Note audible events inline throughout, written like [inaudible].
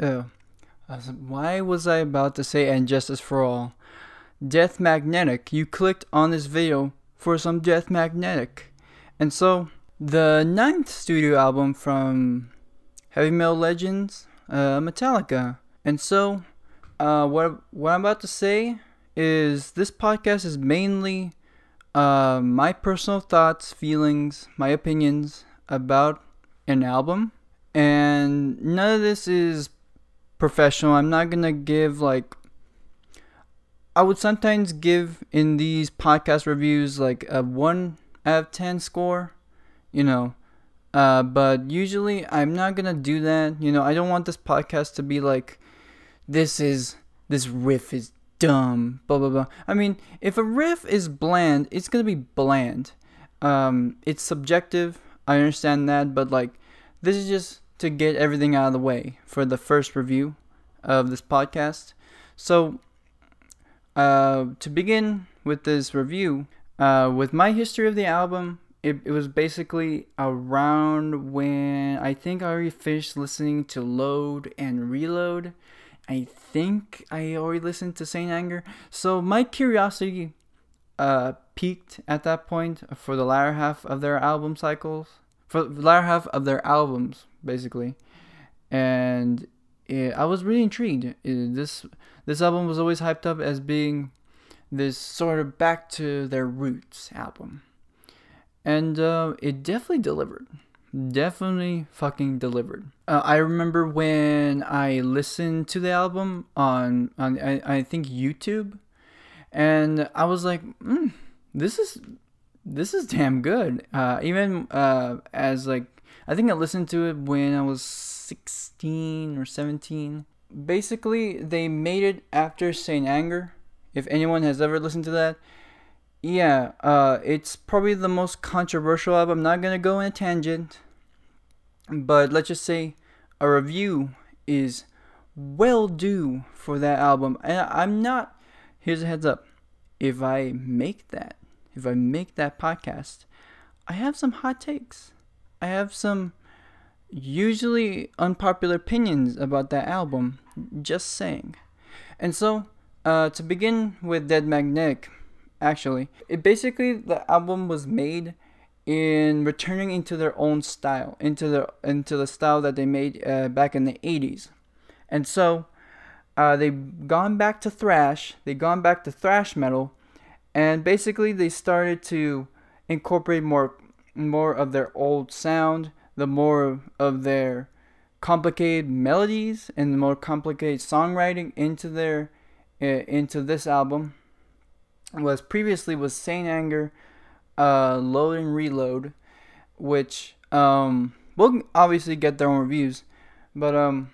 uh, why was I about to say and justice for all? Death Magnetic. You clicked on this video for some Death Magnetic, and so the ninth studio album from Heavy Metal Legends, uh, Metallica, and so uh, what what I'm about to say is this podcast is mainly uh, my personal thoughts, feelings, my opinions about an album, and none of this is professional. I'm not gonna give like. I would sometimes give in these podcast reviews like a one out of ten score, you know, uh, but usually I'm not gonna do that. You know, I don't want this podcast to be like, this is this riff is dumb, blah blah blah. I mean, if a riff is bland, it's gonna be bland. Um, it's subjective. I understand that, but like, this is just to get everything out of the way for the first review of this podcast. So, uh, to begin with this review, uh, with my history of the album, it, it was basically around when I think I already finished listening to Load and Reload. I think I already listened to Saint Anger. So my curiosity uh, peaked at that point for the latter half of their album cycles, for the latter half of their albums, basically. And it, I was really intrigued. It- this this album was always hyped up as being this sort of back to their roots album, and uh, it definitely delivered definitely fucking delivered. Uh, I remember when I listened to the album on on I, I think YouTube, and I was like, mm, this is this is damn good. Uh, even uh, as like I think I listened to it when I was sixteen or seventeen. Basically, they made it after Saint Anger. If anyone has ever listened to that, yeah, uh, it's probably the most controversial album. I'm not gonna go in a tangent, but let's just say a review is well due for that album. And I'm not. Here's a heads up: if I make that, if I make that podcast, I have some hot takes. I have some usually unpopular opinions about that album. Just saying. And so, uh, to begin with Dead Magnetic, actually, it basically the album was made in returning into their own style, into the into the style that they made uh, back in the '80s, and so uh, they've gone back to thrash. They've gone back to thrash metal, and basically they started to incorporate more more of their old sound, the more of their complicated melodies and the more complicated songwriting into their uh, into this album. Was previously was Saint Anger, uh, Load and Reload, which um will obviously get their own reviews, but um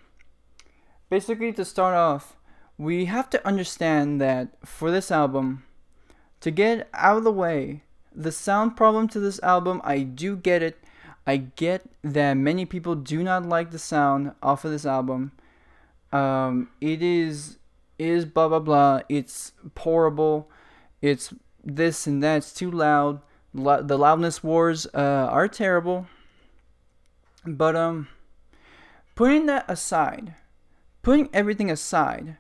basically to start off, we have to understand that for this album, to get out of the way, the sound problem to this album, I do get it. I get that many people do not like the sound off of this album. Um, it is is blah blah blah. It's horrible. It's this and that. It's too loud. Lo- the loudness wars uh, are terrible. But um, putting that aside, putting everything aside,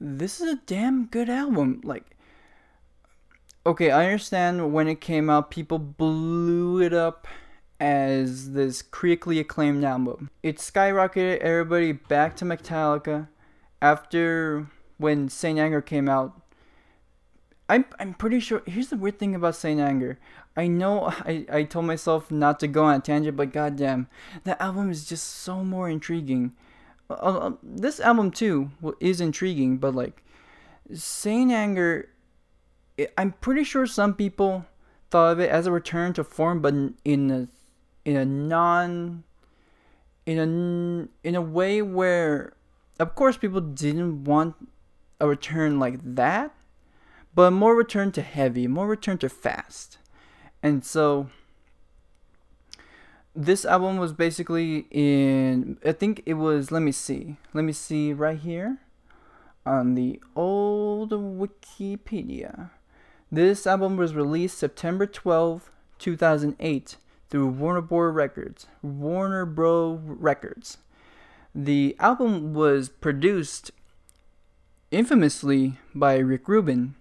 this is a damn good album. Like, okay, I understand when it came out, people blew it up as this critically acclaimed album. It skyrocketed everybody back to Metallica after when Saint Anger came out. I'm I'm pretty sure. Here's the weird thing about Saint Anger. I know [laughs] I, I told myself not to go on a tangent, but goddamn, the album is just so more intriguing. uh, uh, this album too is intriguing, but like Saint Anger, I'm pretty sure some people thought of it as a return to form, but in- a in a non in a in a way where, of course, people didn't want a return like that, but more return to heavy, more return to fast, and so this album was basically in I think it was let me see. Let me see right here on the old Wikipedia. This album was released September 12, 2008 through Warner Bros Records. Warner Bros Records. The album was produced infamously by Rick Rubin.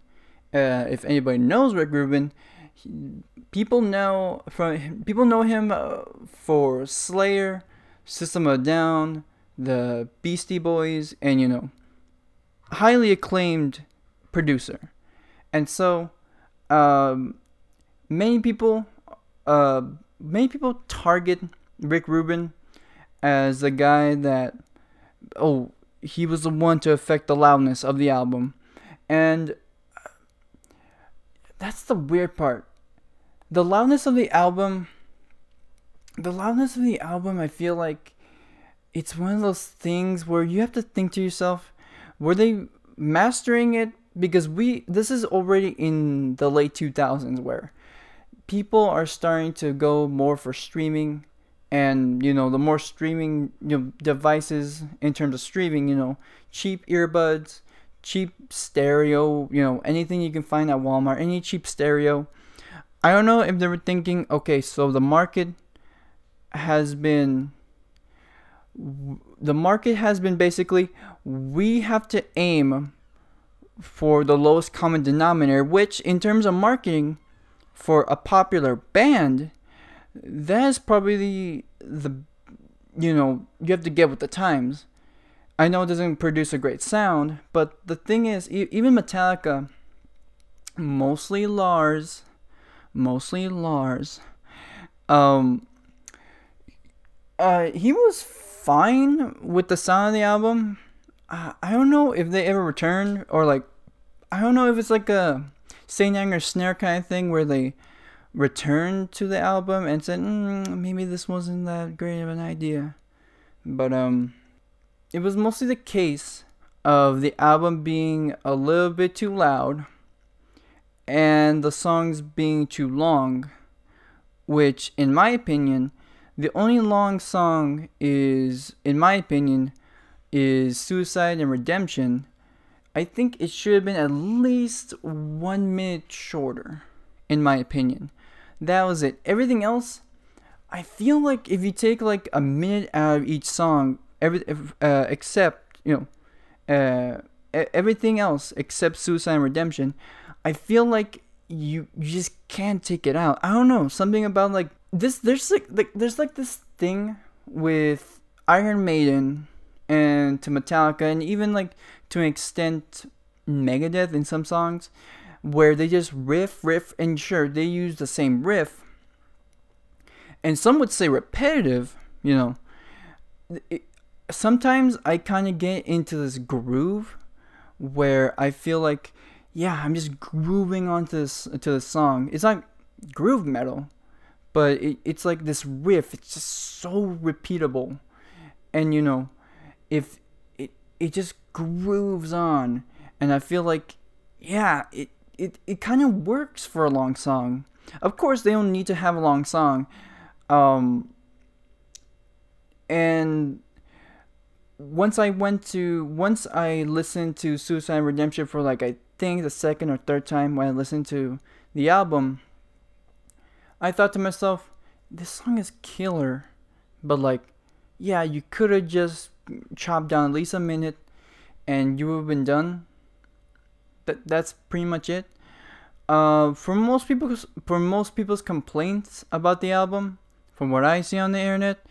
Uh, if anybody knows Rick Rubin, he- people know from people know him uh, for Slayer, System of Down, the Beastie Boys, and you know, highly acclaimed producer. And so, um, many people, uh, many people target Rick Rubin as the guy that, oh, he was the one to affect the loudness of the album, and that's the weird part. The loudness of the album the loudness of the album i feel like it's one of those things where you have to think to yourself were they mastering it because we this is already in the late 2000s where people are starting to go more for streaming and you know the more streaming you know, devices in terms of streaming you know cheap earbuds cheap stereo you know anything you can find at walmart any cheap stereo. I don't know if they were thinking, okay, so the market has been the market has been basically we have to aim for the lowest common denominator, which in terms of marketing for a popular band, that's probably the, you know, you have to get with the times. I know it doesn't produce a great sound, but the thing is, even Metallica, mostly Lars, mostly Lars. Um, uh, he was fine with the sound of the album. Uh, I don't know if they ever returned or like, I don't know if it's like a Saint Anger snare kind of thing where they returned to the album and said mm, maybe this wasn't that great of an idea. But um, it was mostly the case of the album being a little bit too loud and the songs being too long, which, in my opinion, the only long song is, in my opinion, is Suicide and Redemption. I think it should have been at least one minute shorter, in my opinion. That was it. Everything else, I feel like if you take like a minute out of each song, every uh, except you know, uh, everything else except Suicide and Redemption, I feel like you you just can't take it out. I don't know something about like this. There's like like there's like this thing with Iron Maiden and to Metallica and even like to an extent Megadeth in some songs where they just riff riff and sure they use the same riff and some would say repetitive. You know, it, sometimes I kind of get into this groove where I feel like yeah, I'm just grooving onto this to the song. It's like groove metal, but it, it's like this riff. It's just so repeatable, and you know, if it it just grooves on, and I feel like yeah, it it, it kind of works for a long song. Of course, they don't need to have a long song, um, and once I went to once I listened to Suicide Redemption for like I think the second or third time when I listened to the album, I thought to myself, this song is killer, but like, yeah, you could have just chopped down at least a minute, and you have been done. That that's pretty much it. Uh, for most people's for most people's complaints about the album, from what I see on the internet,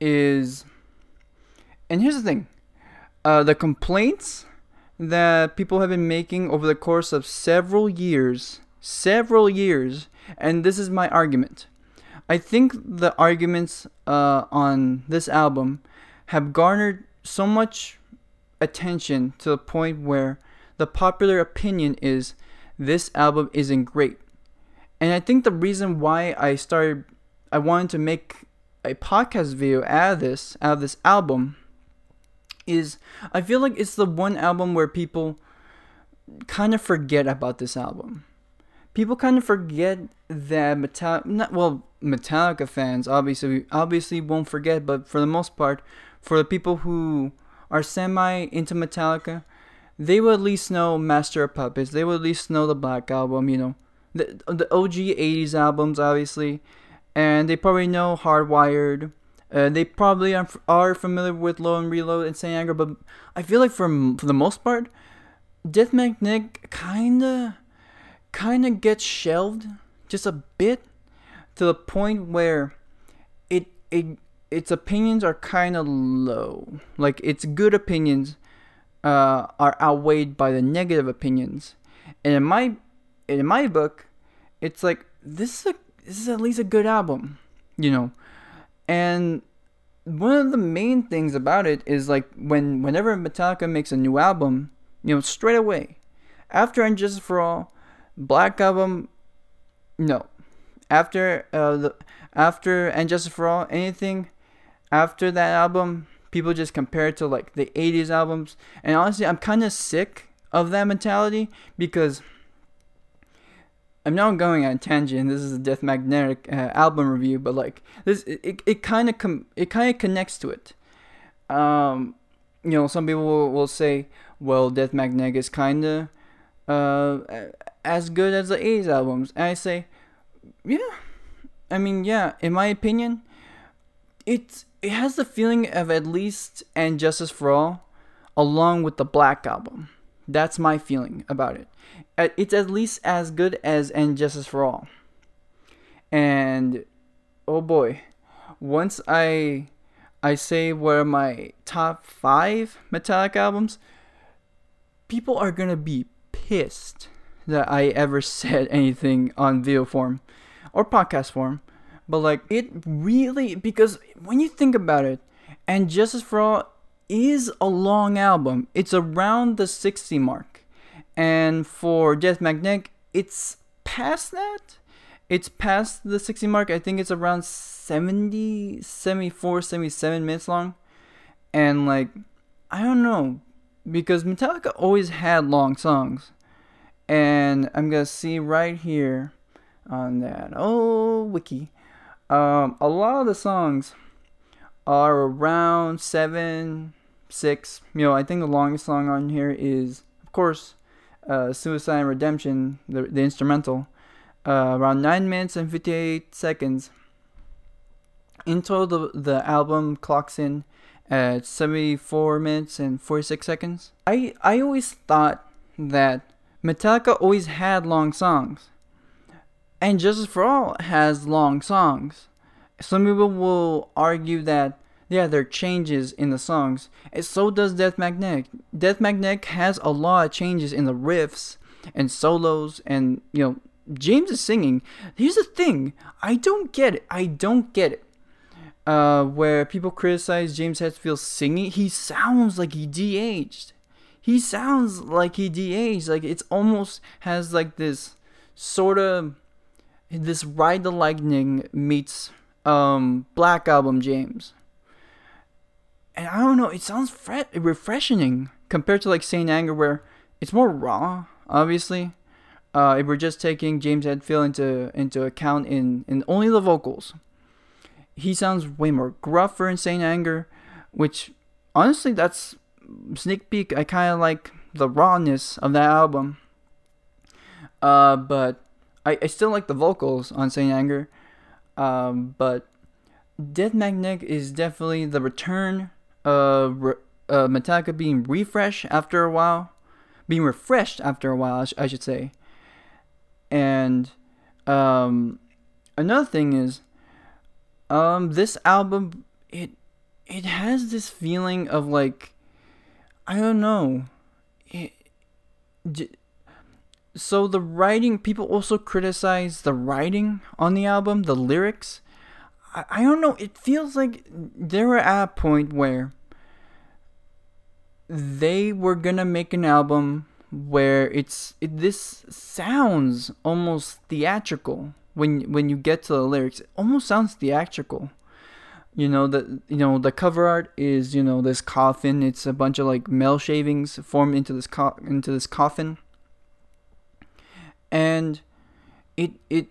is and here's the thing uh, the complaints that people have been making over the course of several years, several years, and this is my argument. I think the arguments uh, on this album have garnered so much attention to the point where the popular opinion is this album isn't great. And I think the reason why I started I wanted to make a podcast video out of this out of this album is I feel like it's the one album where people kind of forget about this album. People kind of forget that Metallica, well, Metallica fans obviously obviously won't forget, but for the most part, for the people who are semi into Metallica, they will at least know Master of Puppets. They will at least know the Black Album. You know, the the OG '80s albums, obviously, and they probably know Hardwired. Uh, they probably are, are familiar with Load and Reload and Saint Anger, but I feel like for for the most part, Death Magnetic kinda kinda gets shelved just a bit to the point where it it its opinions are kind of low. Like its good opinions uh, are outweighed by the negative opinions, and in my in my book, it's like this is a this is at least a good album, you know. And one of the main things about it is like when whenever Metallica makes a new album, you know, straight away, after And Justice for All, Black Album, no, after uh, the after And Justice for All, anything after that album, people just compare it to like the 80s albums, and honestly, I'm kind of sick of that mentality because I'm now going on tangent. This is a Death Magnetic uh, album review, but like this, it it kind of com- it kind of connects to it. Um, you know, some people will, will say, well, Death Magnetic is kind of uh as good as the '80s albums, and I say, yeah. I mean, yeah. In my opinion, it's it has the feeling of at least and Justice for All, along with the Black album. That's my feeling about it. It's at least as good as And Justice for All. And oh boy, once I I say what are my top five Metallica albums, people are gonna be pissed that I ever [laughs] said anything on video form or podcast form. But like it really because when you think about it, and Justice for All is a long album. It's around the 60 mark. And for Death Magnetic, it's past that. It's past the 60 mark. I think it's around 70, 74, 77 minutes long. And like, I don't know. Because Metallica always had long songs. And I'm going to see right here on that. Oh, wiki. Um, a lot of the songs are around seven, six. You know, I think the longest song on here is, of course, uh, Suicide and Redemption, the, the instrumental, uh, around 9 minutes and 58 seconds. In total, the, the album clocks in at 74 minutes and 46 seconds. I, I always thought that Metallica always had long songs. And Justice for All has long songs. Some people will argue that yeah, there are changes in the songs, and so does Death Magnetic. Death Magnetic has a lot of changes in the riffs and solos, and you know, James is singing. Here's the thing I don't get it. I don't get it. Uh, where people criticize James Hetfield singing, he sounds like he de-aged. He sounds like he de-aged. Like it's almost has like this sort of this Ride the Lightning meets um Black Album James. And I don't know, it sounds fre- refreshing compared to like Saint Anger where it's more raw, obviously. Uh, if we're just taking James Hetfield into into account in, in only the vocals. He sounds way more gruffer in Saint Anger, which honestly that's sneak peek. I kinda like the rawness of that album. Uh, but I, I still like the vocals on Saint Anger. Um, but Death Magnetic is definitely the return of re- uh, Metallica being refreshed after a while, being refreshed after a while, I, sh- I should say. And um, another thing is, um, this album it it has this feeling of like I don't know. It, so the writing people also criticize the writing on the album the lyrics I, I don't know it feels like they were at a point where they were gonna make an album where it's it, this sounds almost theatrical when when you get to the lyrics. It almost sounds theatrical. You know the you know the cover art is you know this coffin. It's a bunch of like male shavings formed into this co- into this coffin, and it it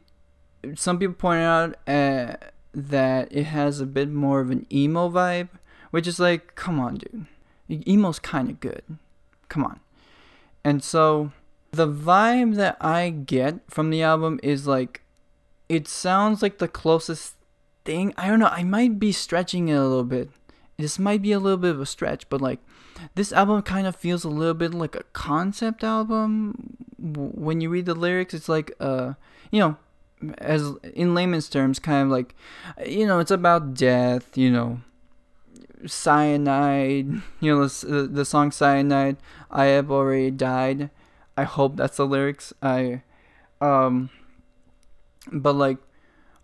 some people point out uh, that it has a bit more of an emo vibe, which is like, come on, dude, emo's kind of good, come on, and so the vibe that I get from the album is like, it sounds like the closest thing. I don't know. I might be stretching it a little bit. This might be a little bit of a stretch, but like this album kind of feels a little bit like a concept album. When you read the lyrics, it's like uh, you know, as in layman's terms, kind of like, you know, it's about death. You know, cyanide. [laughs] You know, the, the song "Cyanide." I have already died. I hope that's the lyrics. I, um, but like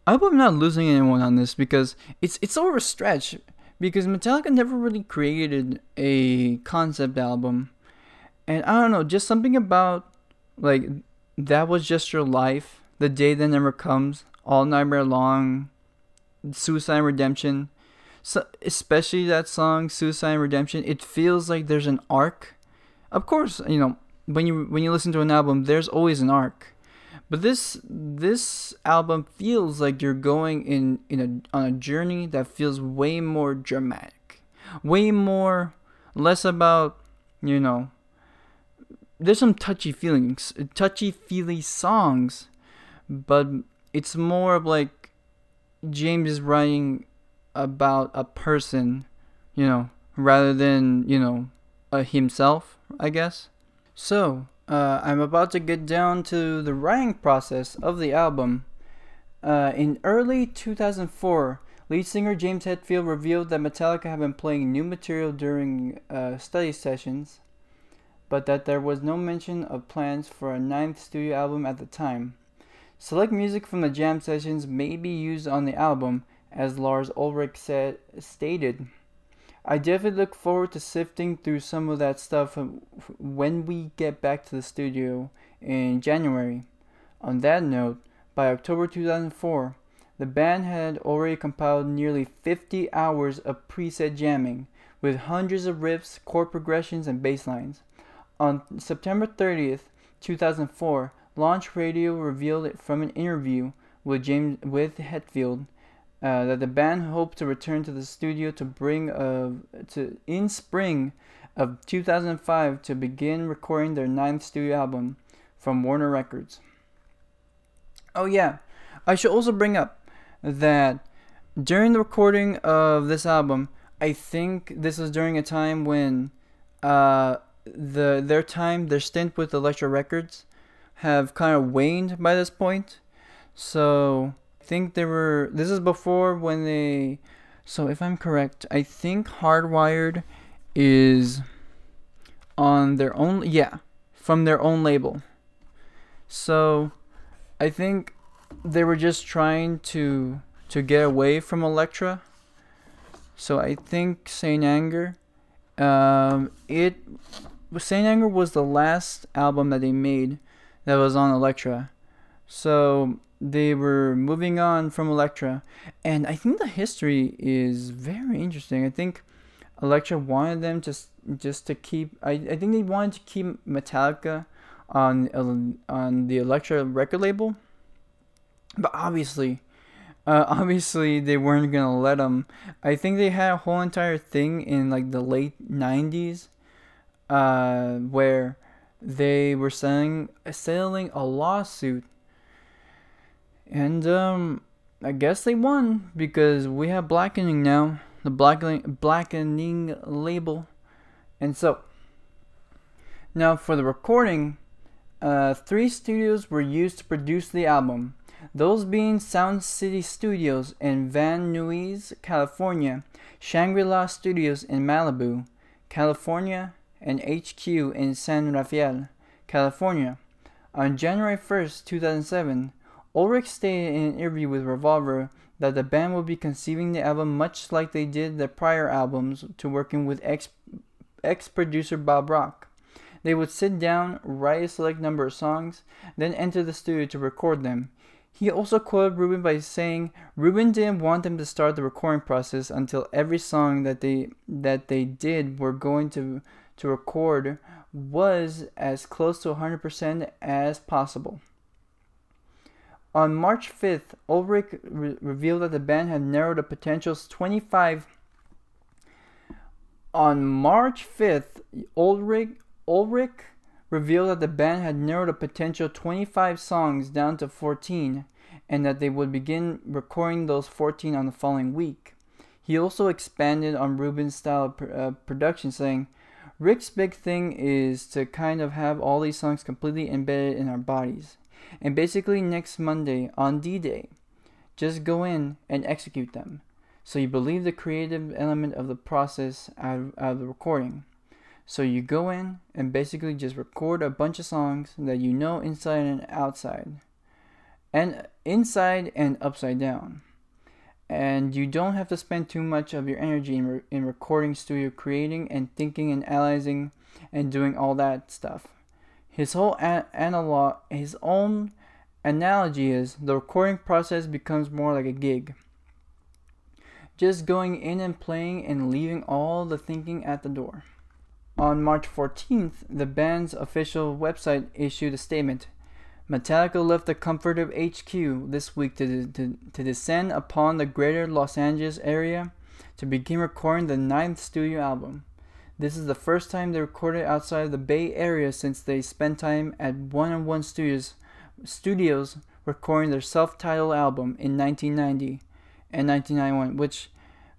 I hope I'm not losing anyone on this because it's it's over a stretch because Metallica never really created a concept album. And I don't know, just something about like that was just your life, the day that never comes, all nightmare long, suicide redemption. So especially that song Suicide Redemption, it feels like there's an arc. Of course, you know, when you when you listen to an album, there's always an arc. But this this album feels like you're going in in a on a journey that feels way more dramatic, way more less about you know. There's some touchy feelings, touchy feely songs, but it's more of like James is writing about a person, you know, rather than you know, uh, himself, I guess. So uh, I'm about to get down to the writing process of the album. Uh, in early 2004, lead singer James Hetfield revealed that Metallica had been playing new material during uh, study sessions, but that there was no mention of plans for a ninth studio album at the time. Select music from the jam sessions may be used on the album, as Lars Ulrich said stated. I definitely look forward to sifting through some of that stuff when we get back to the studio in January. On that note, by October 2004, the band had already compiled nearly 50 hours of preset jamming, with hundreds of riffs, chord progressions, and bass lines. On September 30th, 2004, Launch Radio revealed it from an interview with James with Hetfield uh, that the band hoped to return to the studio to bring uh, to in spring of 2005 to begin recording their ninth studio album from Warner Records. Oh yeah, I should also bring up that during the recording of this album, I think this is during a time when uh, the their time, their stint with Elektra Records, have kind of waned by this point. So think they were. This is before when they. So if I'm correct, I think Hardwired is on their own. Yeah, from their own label. So I think they were just trying to to get away from Elektra. So I think Saint Anger, um, it Saint Anger was the last album that they made that was on Elektra. So they were moving on from Elektra, and I think the history is very interesting. I think Elektra wanted them to just to keep. I, I think they wanted to keep Metallica on on the Elektra record label, but obviously, uh, [laughs] obviously they weren't gonna let them. I think they had a whole entire thing in like the late '90s, uh, where they were selling selling a lawsuit and um, I guess they won because we have blackening now, the blackening blackening label, and so now for the recording, uh, three studios were used to produce the album. Those being Sound City Studios in Van Nuys, California, Shangri La Studios in Malibu, California, and HQ in San Rafael, California. On January 1st, 2007, Ulrich stated in an interview with Revolver that the band will be conceiving the album much like they did their prior albums to working with ex ex producer Bob Rock. They would sit down, write a select number of songs, then enter the studio to record them. He also quoted Rubin by saying Rubin didn't want them to start the recording process until every song that they that they did were going to to record was as close to 100% as possible. On March 5th, Ulrich re- revealed that the band had narrowed a potential 25. On March 5th, Ulrich, Ulrich revealed that the band had narrowed a potential 25 songs down to 14 and that they would begin recording those 14 on the following week. He also expanded on Rubin's style of pr- uh, production, saying, Rick's big thing is to kind of have all these songs completely embedded in our bodies. And basically, next Monday, on D Day, just go in and execute them. So you believe the creative element of the process out of, out of the recording. So you go in and basically just record a bunch of songs that you know inside and outside, and inside and upside down. And you don't have to spend too much of your energy in, re- in recording studio creating and thinking and analyzing and doing all that stuff. His whole analog, his own analogy is the recording process becomes more like a gig. Just going in and playing and leaving all the thinking at the door. On March 14th, the band's official website issued a statement. Metallica left the comfort of HQ this week to, to, to descend upon the greater Los Angeles area to begin recording the ninth studio album. This is the first time they recorded outside of the Bay Area since they spent time at One on One Studios, studios recording their self-titled album in 1990 and 1991. Which,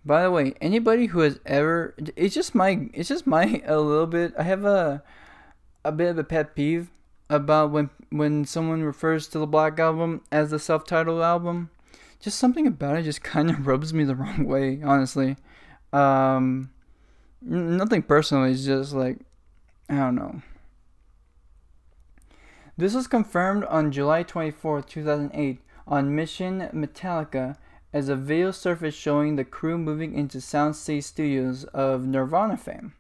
by the way, anybody who has ever, it's just my, it's just my a little bit. I have a, a bit of a pet peeve about when when someone refers to the Black Album as the self-titled album. Just something about it just [laughs] kind of rubs me the wrong way, honestly. Um, nothing personal. It's just like I don't know. This was confirmed on July 24, 2008, on Mission Metallica as a video surfaced showing the crew moving into Soundstage Studios of Nirvana fame.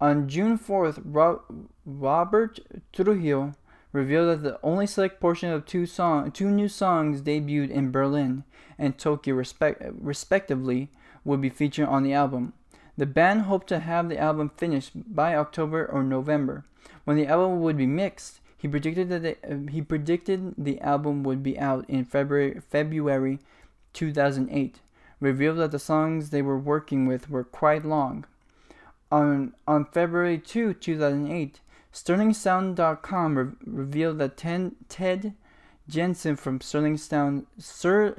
On June 4th, Ro- Robert Trujillo revealed that the only select portion of two song, two new songs debuted in Berlin and Tokyo respect, respectively would be featured on the album. The band hoped to have the album finished by October or November. When the album would be mixed, he predicted that the, uh, he predicted the album would be out in February February 2008. Revealed that the songs they were working with were quite long. On on February 2, 2008, SterlingSound.com re- revealed that ten, Ted Jensen from Sterling Sound Sir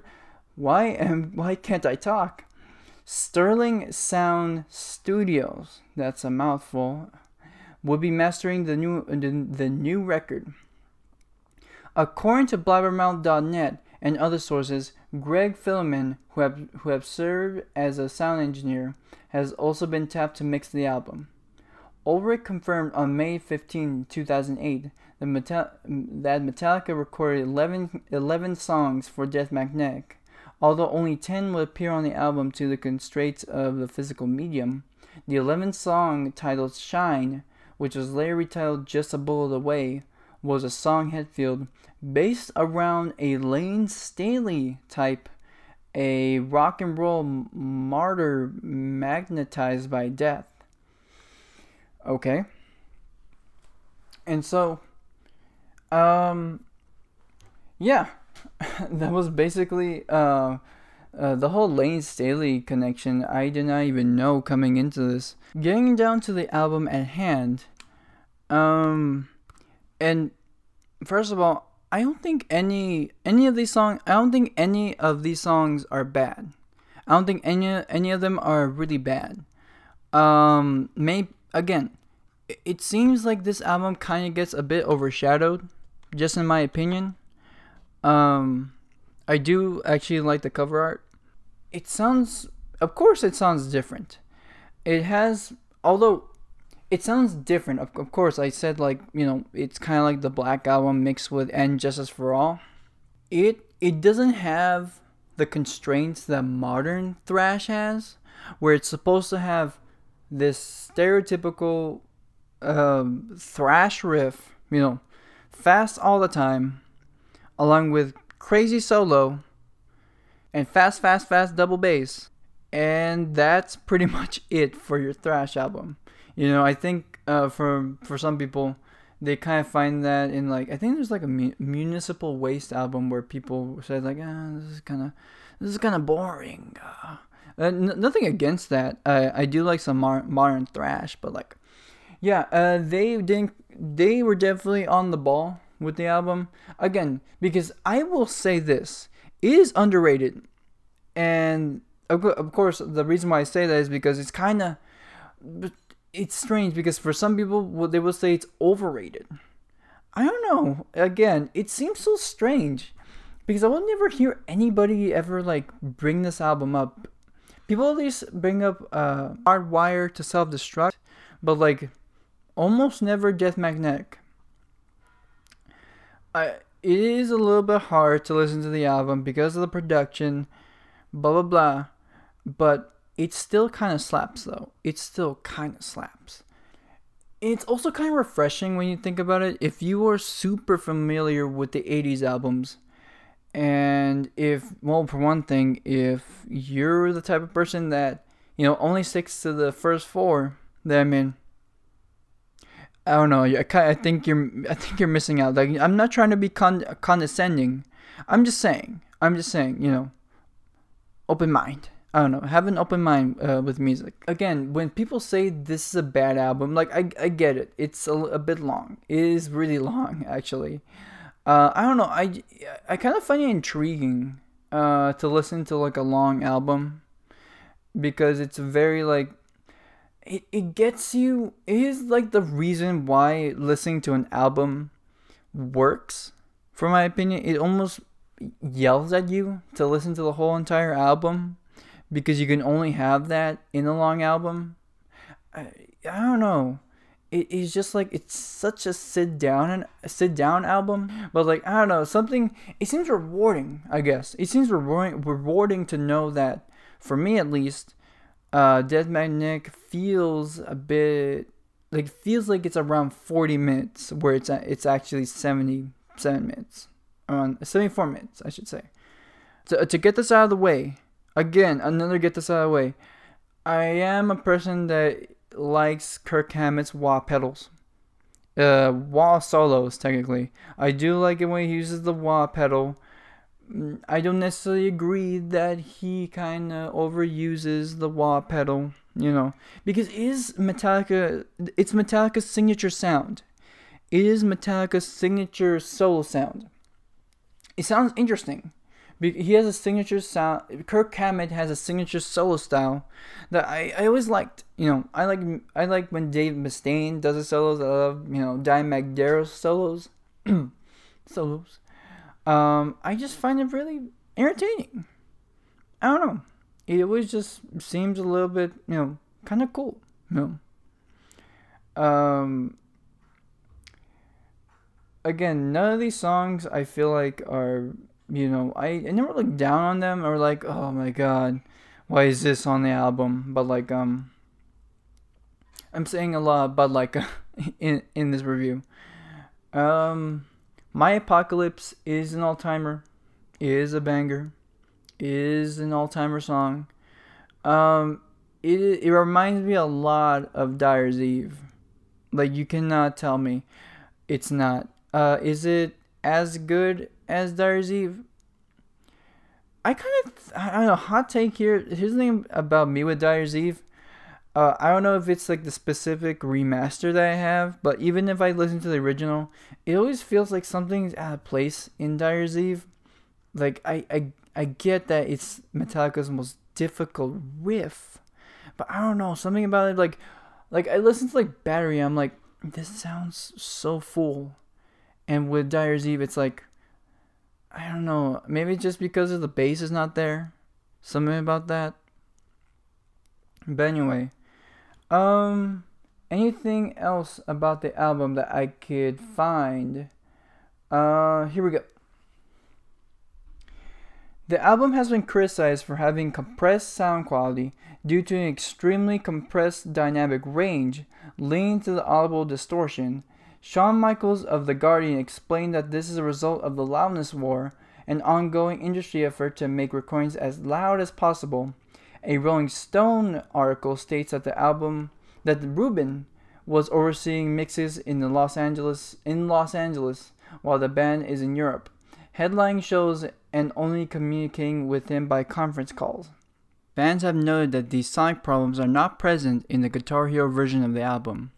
why am why can't I talk? Sterling Sound Studios, that's a mouthful, will be mastering the new the, the new record. According to Blabbermouth.net and other sources, Greg Fidelman, who have who have served as a sound engineer, has also been tapped to mix the album. Ulrich confirmed on May 15, 2008, that, that Metallica recorded 11, 11 songs for Death Magnetic. Although only 10 would appear on the album due to the constraints of the physical medium, the 11th song titled Shine, which was later retitled Just a Bullet Away, was a song Hetfield based around a Lane Staley type, a rock and roll martyr magnetized by death. Okay. And so, um, yeah, [laughs] that was basically uh, uh, the whole Lane Staley connection. I did not even know coming into this. Getting down to the album at hand, um, and first of all, I don't think any any of these songs. I don't think any of these songs are bad. I don't think any any of them are really bad. Um, maybe again, it seems like this album kind of gets a bit overshadowed, just in my opinion. Um, I do actually like the cover art. It sounds, of course, it sounds different. It has, although it sounds different. Of, of course, I said like you know it's kind of like the Black Album mixed with And Justice for All. It it doesn't have the constraints that modern thrash has, where it's supposed to have this stereotypical um, thrash riff, you know, fast all the time, along with crazy solo and fast, fast, fast double bass. And that's pretty [laughs] much it for your thrash album. You know, I think uh, for for some people, they kind of find that in like I think there's like a mu- municipal waste album where people say like, ah, this is kind of this is kind of boring. Uh, n- nothing against that. Uh, I do like some mar- modern thrash, but like, yeah, uh, they didn't. They were definitely on the ball with the album again because I will say this it is underrated, and of, course the reason why I say that is because it's kind of it's strange because for some people they will say it's overrated. I don't know. Again, it seems so strange because I will never hear anybody ever like bring this album up. People at least bring up uh, Hardwire to Self Destruct, but like almost never Death Magnetic. I, it is a little bit hard to listen to the album because of the production, blah blah blah, but it still kind of slaps though. It still kind of slaps. It's also kind of refreshing when you think about it. If you are super familiar with the 80s albums, and if, well, for one thing, if you're the type of person that, you know, only sticks to the first four, then I mean, I don't know. I, think you're I think you're missing out. Like I'm not trying to be con- condescending. I'm just saying. I'm just saying. You know, open mind. I don't know. Have an open mind uh, with music. Again, when people say this is a bad album, like I, I get it. It's a, a bit long. It is really long, [laughs] actually. Uh, I don't know. I, I kind of find it intriguing uh, to listen to like a long album because it's very like it, it gets you it is like the reason why listening to an album works for my opinion. It almost yells at you to listen to the whole entire album because you can only have that in a long album. I, I don't know. It is just like it's such a sit down and sit down album. But like i don't know something it seems rewarding i guess. It seems rewarding rewarding to know that for me at least uh, Death Magnetic feels a bit like feels like it's around 40 minutes where it's it's actually 77 minutes. Around 74 minutes I should say. To, to get this out of the way again another get this out of the way. I am a person that likes Kirk Hammett's wah pedals. Uh wah solos technically. I do like it when he uses the wah pedal I don't necessarily agree that he kind of overuses the wah pedal, you know, because it is Metallica, it's Metallica's signature sound. It is Metallica's signature solo sound. It sounds interesting. He has a signature sound. Kirk Hammett has a signature solo style that I, I always liked. You know, I like I like when Dave Mustaine does the solos. I uh, love you know Dimebag Darrell's solos. [clears throat] solos um, I just find it really irritating. I don't know. It always just seems a little bit, you know, kind of cool. You know. Um. Again, none of these songs I feel like are, you know, I, I never look down on them or like, oh my god, why is this on the album? But like, um, I'm saying a lot, but like, [laughs] in in this review, um my Apocalypse is an all timer, is a banger, is an all timer song. Um, it it reminds me a lot of Dyer's Eve. Like you cannot tell me it's not. Uh, is it as good as Dyer's Eve? I kind of I don't know. Hot take here. Here's the thing about me with Dyer's Eve. Uh, I don't know if it's like the specific remaster that I have, but even if I listen to the original, it always feels like something's out of place in Dyer's Eve. Like I, I, I get that it's Metallica's most difficult riff, but I don't know something about it. Like, like I listen to like Battery, I'm like, this sounds so full, and with Dyer's Eve, it's like, I don't know, maybe just because of the bass is not there, something about that. But anyway, um, anything else about the album that I could find? Uh, here we go. The album has been criticized for having compressed sound quality, due to an extremely compressed dynamic range, leading to the audible distortion. Sean Michaels of The Guardian explained that this is a result of the loudness war, an ongoing industry effort to make recordings as loud as possible. A Rolling Stone article states that the album that Rubin was overseeing mixes in the Los Angeles in Los Angeles while the band is in Europe, headlining shows and only communicating with him by conference calls. Fans have noted that these sonic problems are not present in the Guitar Hero version of the album,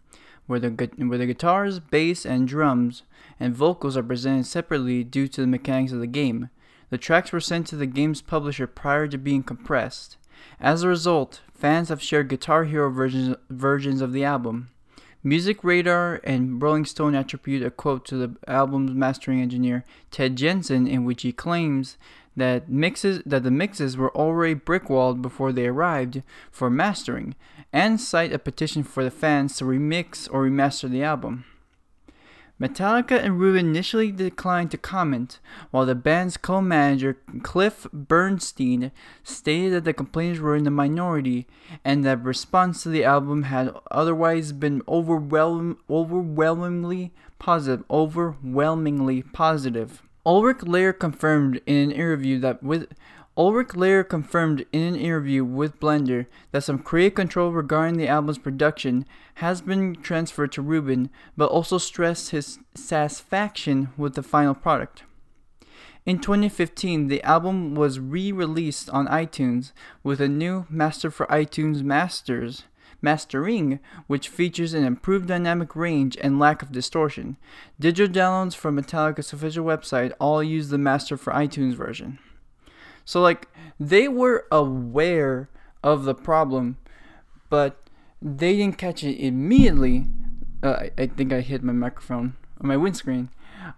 where the, where the guitars, bass, and drums and vocals are presented separately due to the mechanics of the game. The tracks were sent to the game's publisher prior to being compressed. As a result, fans have shared Guitar Hero versions, versions of the album. Music Radar and Rolling Stone attribute a quote to the album's mastering engineer Ted Jensen in which he claims that mixes that the mixes were already brickwalled before they arrived for mastering and cite a petition for the fans to remix or remaster the album. Metallica and Rubin initially declined to comment, while the band's co manager Cliff Bernstein stated that the complaints were in the minority and that response to the album had otherwise been overwhelm- overwhelmingly positive. Overwhelmingly positive. Ulrich later confirmed in an interview that with Ulrich later confirmed in an interview with Blender that some creative control regarding the album's production has been transferred to Rubin, but also stressed his satisfaction with the final product. In 2015, the album was re released on iTunes with a new Master for iTunes Masters mastering, which features an improved dynamic range and lack of distortion. Digital downloads from Metallica's official website all use the Master for iTunes version. So like they were aware of the problem, but they didn't catch it immediately. Uh, I, think I hit my microphone on my windscreen.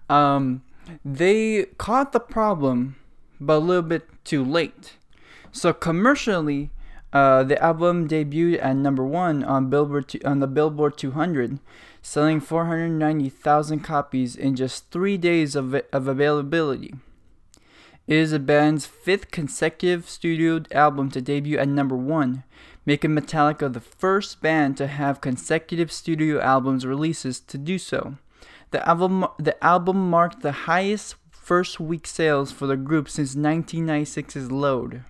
Um, they caught the problem, but a little bit too late. So commercially, uh, the album debuted at number one on Billboard on the Billboard 200, selling 490,000 copies in just three days of, of availability. It is the band's fifth consecutive studio album to debut at number one, making Metallica the first band to have consecutive studio albums releases to do so. The album, the album marked the highest first week sales for the group since 1996's Load.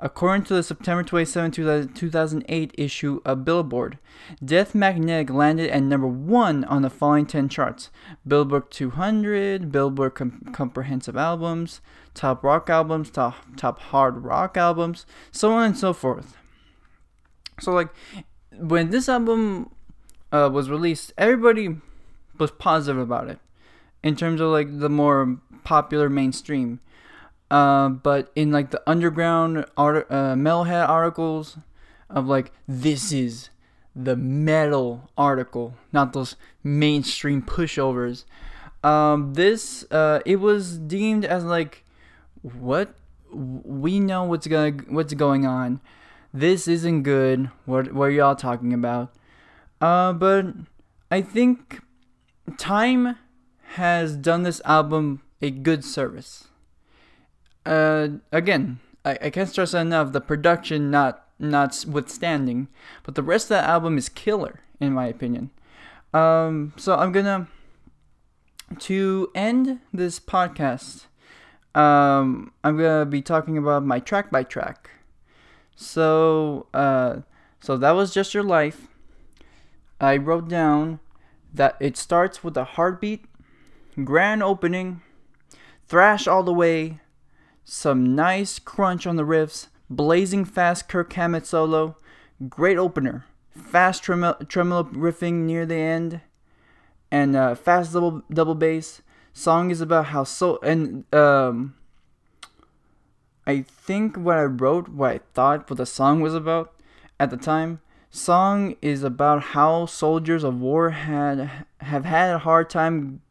According to the September 27, 2008 issue of Billboard, Death Magnetic landed at number one on the following 10 charts Billboard 200, Billboard Com- Comprehensive Albums, Top Rock Albums, Top, top Hard Rock Albums, so on and so forth. So, like, when this album uh, was released, everybody was positive about it in terms of like the more popular mainstream. Uh, but in like the underground art, uh, metalhead articles of like this is the metal article, not those mainstream pushovers. Um, this uh, it was deemed as like what we know what's going what's going on. This isn't good. What what are y'all talking about? Uh, but I think time has done this album a good service uh, again, I, I can't stress enough the production not not withstanding, but the rest of the album is killer in my opinion. Um, so I'm gonna to end this podcast. Um, I'm gonna be talking about my track by track. So, uh, so that was just your life. I wrote down that it starts with a heartbeat, grand opening, thrash all the way, some nice crunch on the riffs, blazing fast Kirk Hammett solo, great opener, fast tremolo, riffing near the end, and uh, fast double double bass. Song is about how so and um. I think what I wrote, what I thought what the song was about at the time, song is about how soldiers of war had have had a hard time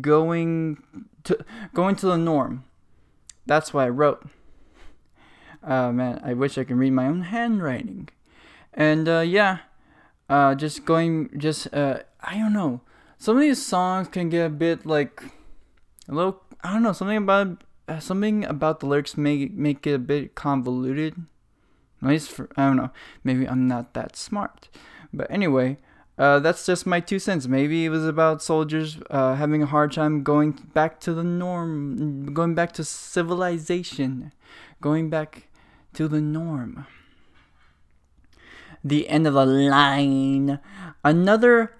going to going to the norm that's what I wrote. Uh, man, I wish I could read my own handwriting. And uh, yeah, uh, just going, just uh, I don't know. Some of these songs can get a bit like a little. I don't know something about uh, something about the lyrics make make it a bit convoluted. At least for, I don't know. Maybe I'm not that smart. But anyway, uh, that's just my two cents. Maybe it was about soldiers uh, having a hard time going back to the norm, going back to civilization, going back to the norm. The end of the line. Another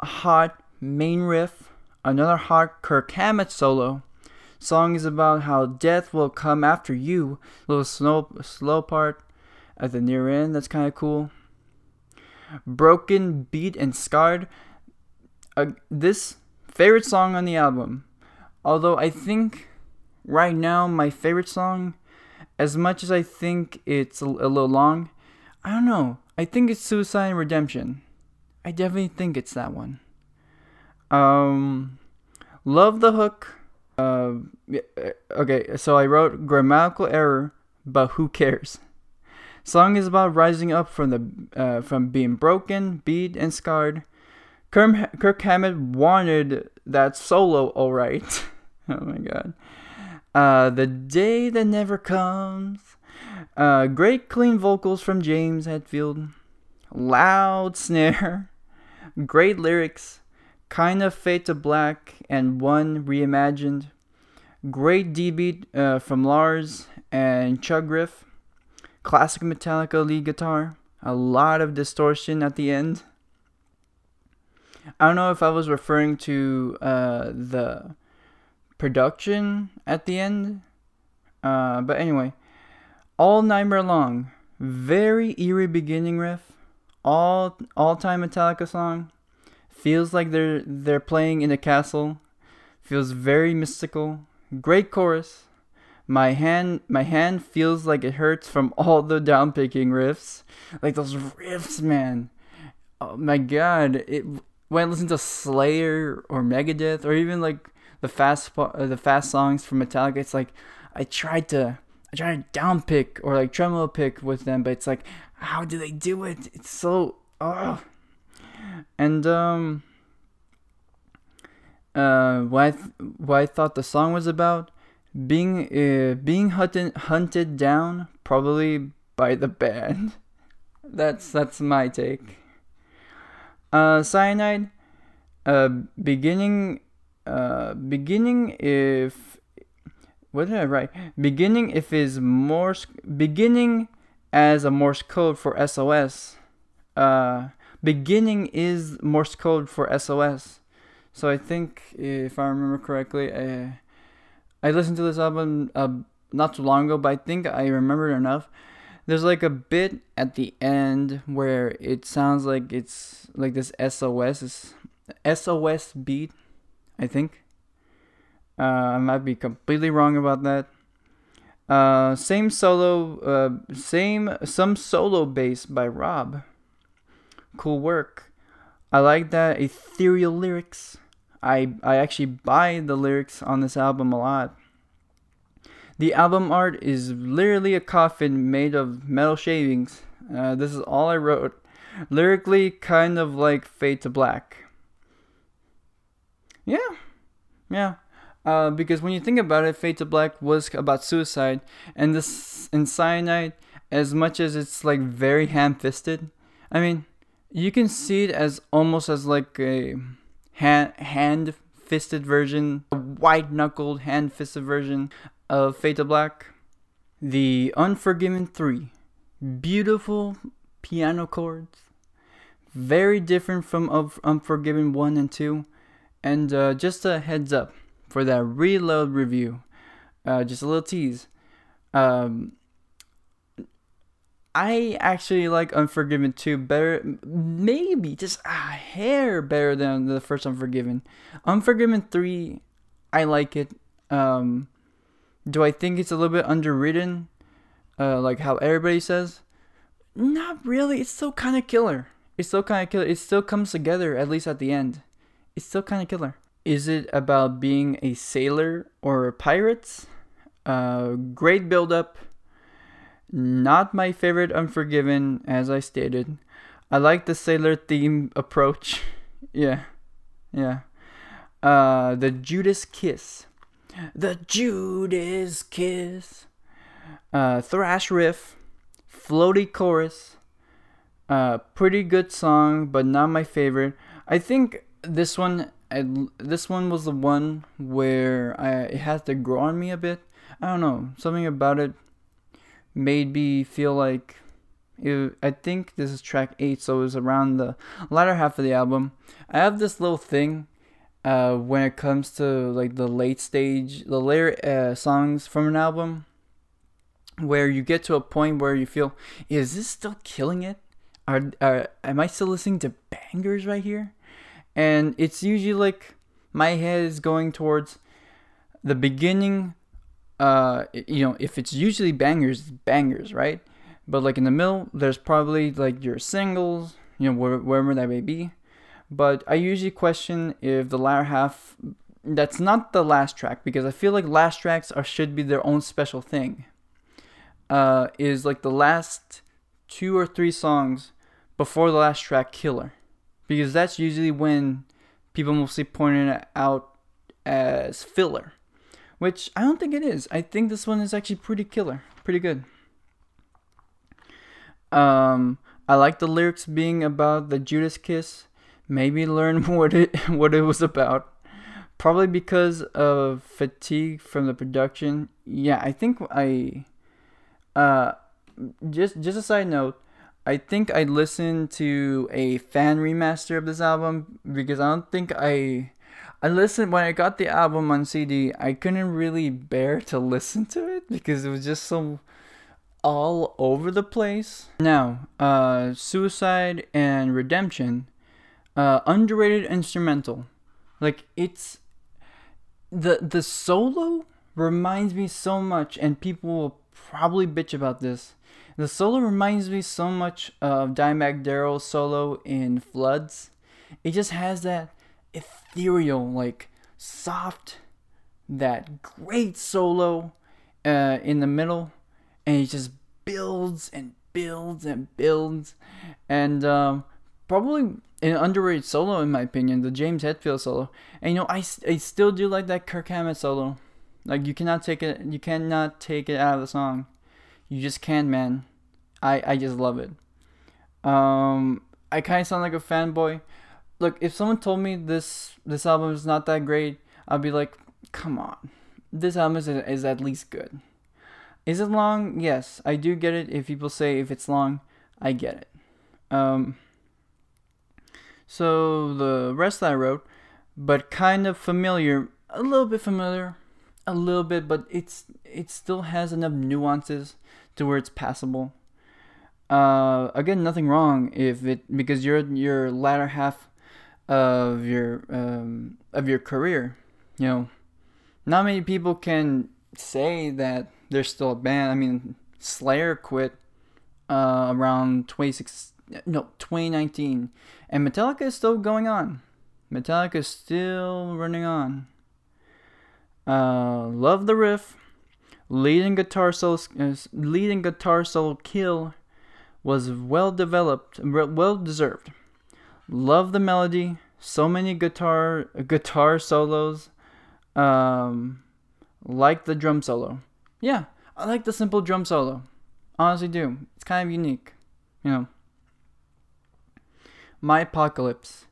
hot main riff, another hot Kirk Hammett solo. Song is about how death will come after you. Little slow, slow part at the near end. That's kind of cool. Broken, beat, and scarred. Uh, this favorite song on the album. Although I think right now my favorite song, as much as I think it's a, a little long, I don't know. I think it's Suicide and Redemption. I definitely think it's that one. Um, love the hook. Uh, okay, so I wrote grammatical error, but who cares? Song is about rising up from the uh, from being broken, beat, and scarred. Kirk, Kirk Hammett wanted that solo, all right. [laughs] oh my god. Uh, the day that never comes. Uh, great clean vocals from James Hetfield. Loud snare. [laughs] Great lyrics. Kind of Fade to Black and One reimagined. Great D beat uh, from Lars and Chug riff. Classic Metallica lead guitar. A lot of distortion at the end. I don't know if I was referring to uh, the production at the end. Uh, but anyway, all Nightmare Long. Very eerie beginning riff. All all time Metallica song. Feels like they're they're playing in a castle. Feels very mystical. Great chorus. My hand my hand feels like it hurts from all the downpicking riffs. Like those riffs, man. Oh my god. It when I listen to Slayer or Megadeth or even like the fast uh, the fast songs from Metallica, it's like I tried to I tried to downpick or like tremolo pick with them, but it's like how do they do it? It's so oh and um, uh, what I th- what I thought the song was about being uh, being hunted hunted down probably by the band. [laughs] that's that's my take. Uh, cyanide. Uh, beginning. Uh, beginning if. What did I write? Beginning if is Morse. Beginning as a Morse code for SOS. Uh, beginning is Morse code for SOS. So I think, if I remember correctly, uh, I listened to this album uh, not too long ago, but I think I remember enough. There's like a bit at the end where it sounds like it's like this SOS SOS beat. I think. Uh, I might be completely wrong about that. Uh, same solo, uh, same some solo bass by Rob cool work. I like that ethereal lyrics. I I actually buy the lyrics on this album a lot. The album art is literally a coffin made of metal shavings. Uh, this is all I wrote. Lyrically, kind of like Fade to Black. Yeah, yeah. Uh, because when you think about it, Fade to Black was about suicide, and this in Cyanide, as much as it's like very ham-fisted, I mean, you can see it as almost as like a hand hand fisted version, a white knuckled hand fisted version of to Black. The Unforgiven 3. Beautiful piano chords. Very different from Unforgiven 1 and 2. And uh, just a heads up for that reload review. Uh, just a little tease. Um, I actually like Unforgiven 2 better, maybe just a hair better than the first Unforgiven. Unforgiven 3, I like it. Um, do I think it's a little bit underwritten, uh, like how everybody says? Not really. It's still kind of killer. It's still kind of killer. It still comes together, at least at the end. It's still kind of killer. Is it about being a sailor or pirates? Uh, great build up not my favorite Unforgiven, as I stated. I like the sailor theme approach. [laughs] yeah. Yeah. Uh, the Judas Kiss. The Judas Kiss. Uh, thrash riff. floaty chorus. Uh, pretty good song, but not my favorite. I think this one, I, this one was the one where I, it has to grow on me a bit. I don't know, something about it made me feel like it, I think this is track eight, so it was around the latter half of the album. I have this little thing uh, when it comes to like the late stage, the later uh, songs from an album, where you get to a point where you feel, is this still killing it? Are, are am I still listening to bangers right here? And it's usually like my head is going towards the beginning. Uh, you know, if it's usually bangers, bangers, right? But like in the middle, there's probably like your singles, you know, wherever that may be. But I usually question if the latter half, that's not the last track because I feel like last tracks are should be their own special thing. Uh, is like the last two or three songs before the last track, killer, because that's usually when people mostly point it out as filler, which I don't think it is. I think this one is actually pretty killer, pretty good. Um, I like the lyrics being about the Judas kiss. Maybe learn [laughs] what it what it was about. Probably because of fatigue from the production. Yeah, I think I. Uh, just just a side note. I think I listened to a fan remaster of this album because I don't think I. I listened when I got the album on CD. I couldn't really bear to listen to it because it was just so all over the place. Now, uh, Suicide and Redemption, uh, underrated instrumental. Like it's the the solo reminds me so much, and people will probably bitch about this. The solo reminds me so much of Dimebag Darrell's solo in Floods. It just has that ethereal, like soft, that great solo uh, in the middle and it just builds and builds and builds, and um, probably an underrated solo in my opinion, the James Hetfield solo. And you know, I, I still do like that Kirk Hammett solo. Like you cannot take it, you cannot take it out of the song. You just can't, man. I I just love it. Um, I kind of sound like a fanboy. Look, if someone told me this this album is not that great, I'd be like, come on, this album is, is at least good. Is it long? Yes, I do get it. If people say if it's long, I get it. Um, so the rest I wrote, but kind of familiar, a little bit familiar, a little bit, but it's it still has enough nuances to where it's passable. Uh, again, nothing wrong if it because you're your latter half of your um, of your career. You know, not many people can say that they're still a band. I mean, Slayer quit uh, around 26, no, 2019, and Metallica is still going on. Metallica is still running on. Uh, love the riff. Leading guitar solo, uh, leading guitar solo kill was well developed, well deserved. Love the melody. So many guitar guitar solos. Um, like the drum solo. Yeah, I like the simple drum solo. Honestly, do. It's kind of unique, you know. My apocalypse.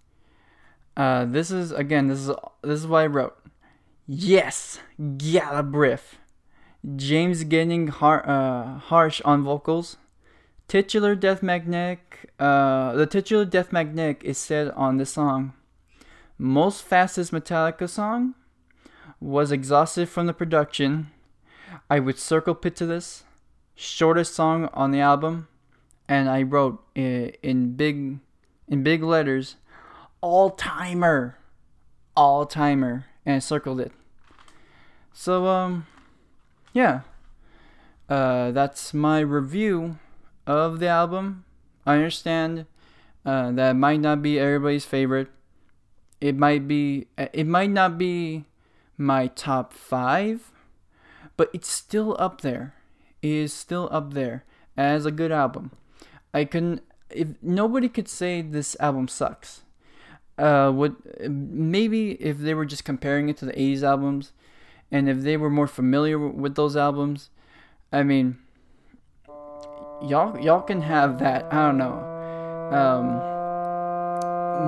Uh, this is again. This is this is what I wrote. Yes, Gallop. James getting har- uh, harsh on vocals. Titular Death Magnetic. Uh, the titular Death Magnetic is said on this song. Most fastest Metallica song was exhausted from the production I would circle pit to this, shortest song on the album, and I wrote in big in big letters, all timer, all timer, and I circled it. So um, yeah, uh, that's my review of the album. I understand uh, that might not be everybody's favorite. It might be. It might not be my top five but it's still up there. It is still up there as a good album. I can if nobody could say this album sucks. Uh, would maybe if they were just comparing it to the '80s albums, and if they were more familiar with those albums, I mean, y'all y'all can have that. I don't know. Um,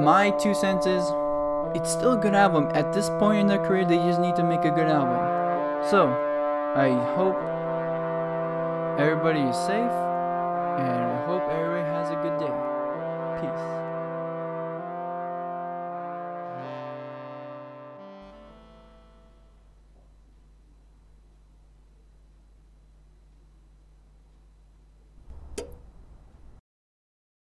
my two cents is it's still a good album. At this point in their career, they just need to make a good album. So, I hope everybody is safe, and I hope everybody has a good day. Peace.